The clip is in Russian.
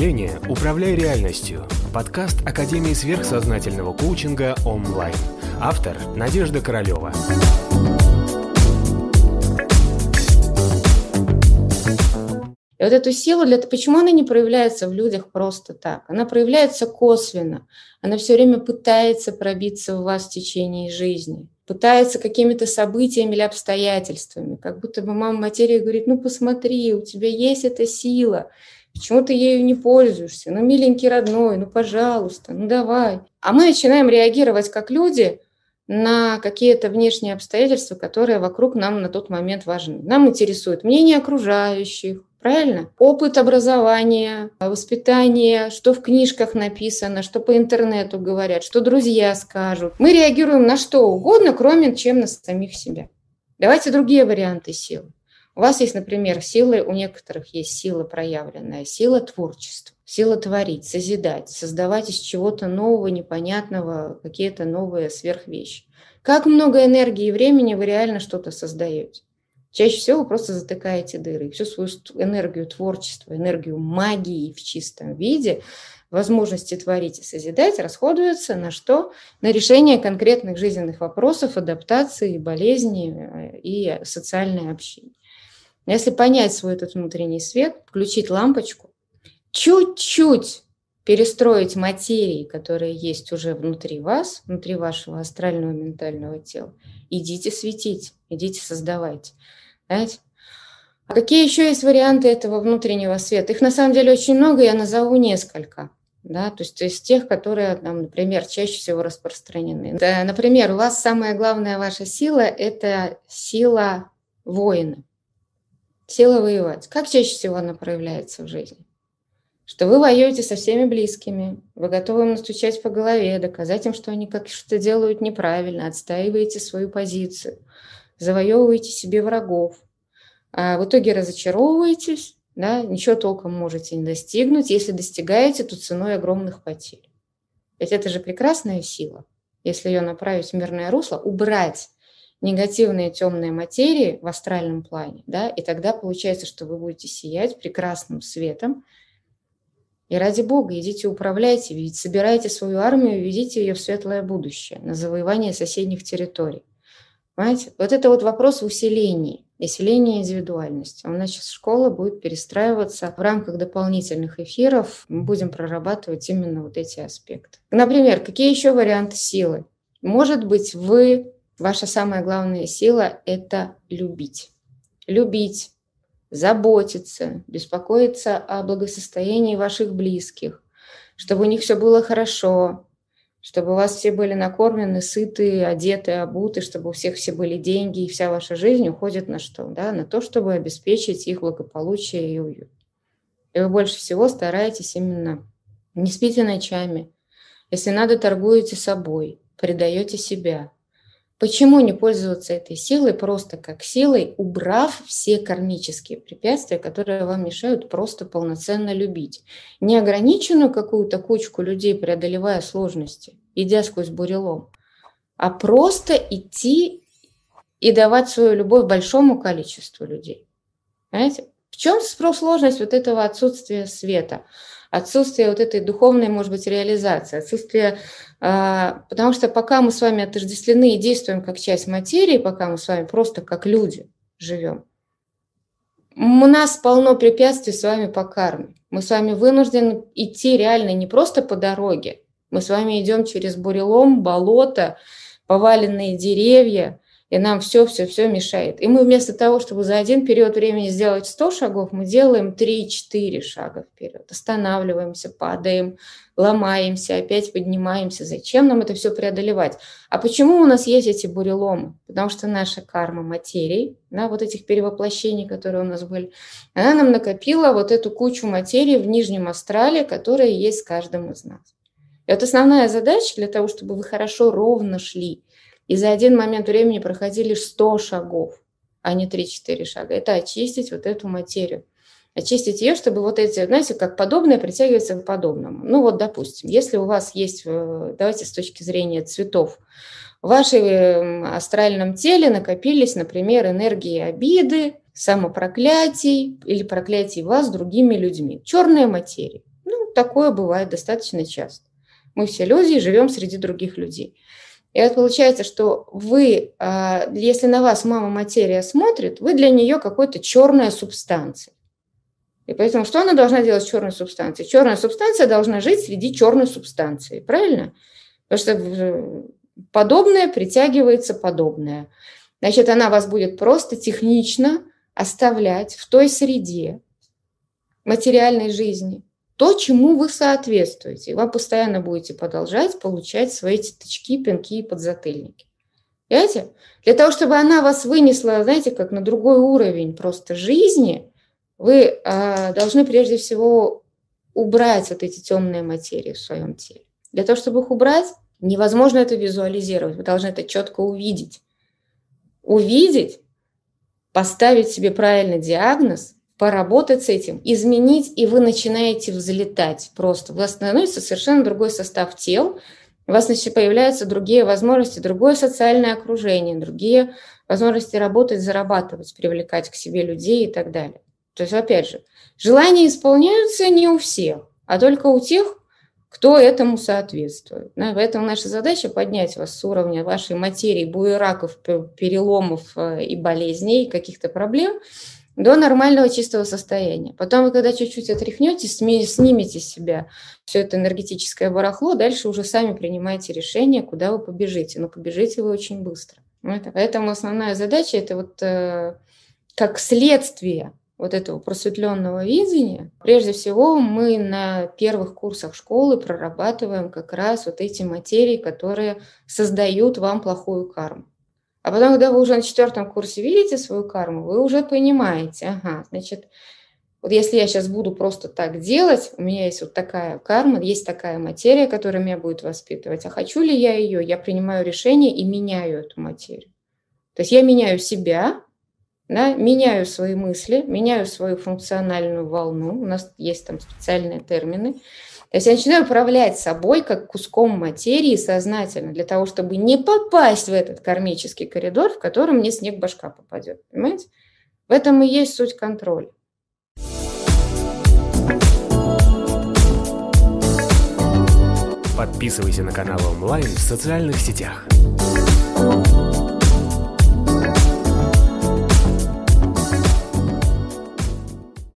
мышления «Управляй реальностью» – подкаст Академии сверхсознательного коучинга онлайн. Автор – Надежда Королева. И вот эту силу, для... почему она не проявляется в людях просто так? Она проявляется косвенно. Она все время пытается пробиться в вас в течение жизни пытается какими-то событиями или обстоятельствами, как будто бы мама материя говорит, ну посмотри, у тебя есть эта сила, почему ты ею не пользуешься, ну миленький родной, ну пожалуйста, ну давай. А мы начинаем реагировать как люди на какие-то внешние обстоятельства, которые вокруг нам на тот момент важны. Нам интересует мнение окружающих, Правильно? Опыт образования, воспитание, что в книжках написано, что по интернету говорят, что друзья скажут. Мы реагируем на что угодно, кроме чем на самих себя. Давайте другие варианты силы. У вас есть, например, силы, у некоторых есть сила проявленная, сила творчества, сила творить, созидать, создавать из чего-то нового, непонятного, какие-то новые сверхвещи. Как много энергии и времени вы реально что-то создаете? Чаще всего вы просто затыкаете дыры. Всю свою энергию творчества, энергию магии в чистом виде, возможности творить и созидать расходуются на что? На решение конкретных жизненных вопросов, адаптации, болезни э, и социальное общение. Если понять свой этот внутренний свет, включить лампочку, чуть-чуть перестроить материи, которые есть уже внутри вас, внутри вашего астрального ментального тела, идите светить, идите создавать. Знаете? А какие еще есть варианты этого внутреннего света? Их на самом деле очень много, я назову несколько. Да, то есть есть тех, которые, там, например, чаще всего распространены. Да, например, у вас самая главная ваша сила – это сила воина, сила воевать. Как чаще всего она проявляется в жизни? Что вы воюете со всеми близкими, вы готовы им настучать по голове, доказать им, что они как что делают неправильно, отстаиваете свою позицию – завоевываете себе врагов, а в итоге разочаровываетесь, да, ничего толком можете не достигнуть. Если достигаете, то ценой огромных потерь. Ведь это же прекрасная сила. Если ее направить в мирное русло, убрать негативные темные материи в астральном плане, да, и тогда получается, что вы будете сиять прекрасным светом. И ради Бога, идите управляйте, ведь собирайте свою армию, ведите ее в светлое будущее, на завоевание соседних территорий. Понимаете? Вот это вот вопрос усиления, усиления индивидуальности. У нас сейчас школа будет перестраиваться в рамках дополнительных эфиров. Мы будем прорабатывать именно вот эти аспекты. Например, какие еще варианты силы? Может быть, вы, ваша самая главная сила – это любить. Любить, заботиться, беспокоиться о благосостоянии ваших близких, чтобы у них все было хорошо, чтобы у вас все были накормлены, сыты, одеты, обуты, чтобы у всех все были деньги, и вся ваша жизнь уходит на что? Да? На то, чтобы обеспечить их благополучие и уют. И вы больше всего стараетесь именно не спите ночами. Если надо, торгуете собой, предаете себя, Почему не пользоваться этой силой просто как силой, убрав все кармические препятствия, которые вам мешают просто полноценно любить? Неограниченную какую-то кучку людей, преодолевая сложности, идя сквозь бурелом, а просто идти и давать свою любовь большому количеству людей. Понимаете? В чем сложность вот этого отсутствия света? Отсутствие вот этой духовной, может быть, реализации, отсутствие, а, потому что пока мы с вами отождествлены и действуем как часть материи, пока мы с вами просто как люди живем, у нас полно препятствий с вами по карме. Мы с вами вынуждены идти реально не просто по дороге, мы с вами идем через бурелом, болото, поваленные деревья, и нам все-все-все мешает. И мы вместо того, чтобы за один период времени сделать 100 шагов, мы делаем 3-4 шага вперед, останавливаемся, падаем, ломаемся, опять поднимаемся. Зачем нам это все преодолевать? А почему у нас есть эти буреломы? Потому что наша карма материи, да, вот этих перевоплощений, которые у нас были, она нам накопила вот эту кучу материи в нижнем астрале, которая есть в каждом из нас. И вот основная задача для того, чтобы вы хорошо, ровно шли – и за один момент времени проходили 100 шагов, а не 3-4 шага. Это очистить вот эту материю. Очистить ее, чтобы вот эти, знаете, как подобное притягивается к подобному. Ну вот, допустим, если у вас есть, э, давайте с точки зрения цветов, в вашем астральном теле накопились, например, энергии обиды, самопроклятий или проклятий вас другими людьми. Черная материя. Ну, такое бывает достаточно часто. Мы все люди и живем среди других людей. И это получается, что вы, а, если на вас мама материя смотрит, вы для нее какой-то черная субстанция. И поэтому что она должна делать с черной субстанцией? Черная субстанция должна жить среди черной субстанции, правильно? Потому что подобное притягивается подобное. Значит, она вас будет просто технично оставлять в той среде материальной жизни то, чему вы соответствуете. И вы постоянно будете продолжать получать свои тычки, пинки и подзатыльники. Понимаете? Для того, чтобы она вас вынесла, знаете, как на другой уровень просто жизни, вы э, должны прежде всего убрать вот эти темные материи в своем теле. Для того, чтобы их убрать, невозможно это визуализировать. Вы должны это четко увидеть. Увидеть, поставить себе правильный диагноз, поработать с этим, изменить, и вы начинаете взлетать просто. У вас становится совершенно другой состав тел, у вас значит, появляются другие возможности, другое социальное окружение, другие возможности работать, зарабатывать, привлекать к себе людей и так далее. То есть, опять же, желания исполняются не у всех, а только у тех, кто этому соответствует. Да, поэтому наша задача поднять вас с уровня вашей материи, буераков, переломов э, и болезней, каких-то проблем – до нормального чистого состояния. Потом вы, когда чуть-чуть отряхнете, снимете с себя все это энергетическое барахло, дальше уже сами принимаете решение, куда вы побежите. Но побежите вы очень быстро. Поэтому основная задача – это вот э, как следствие вот этого просветленного видения, прежде всего мы на первых курсах школы прорабатываем как раз вот эти материи, которые создают вам плохую карму. А потом, когда вы уже на четвертом курсе видите свою карму, вы уже понимаете, ага, значит, вот если я сейчас буду просто так делать, у меня есть вот такая карма, есть такая материя, которая меня будет воспитывать, а хочу ли я ее, я принимаю решение и меняю эту материю. То есть я меняю себя, да, меняю свои мысли, меняю свою функциональную волну, у нас есть там специальные термины, то есть я начинаю управлять собой как куском материи сознательно, для того, чтобы не попасть в этот кармический коридор, в котором мне снег башка попадет. Понимаете? В этом и есть суть контроля. Подписывайся на канал онлайн в социальных сетях.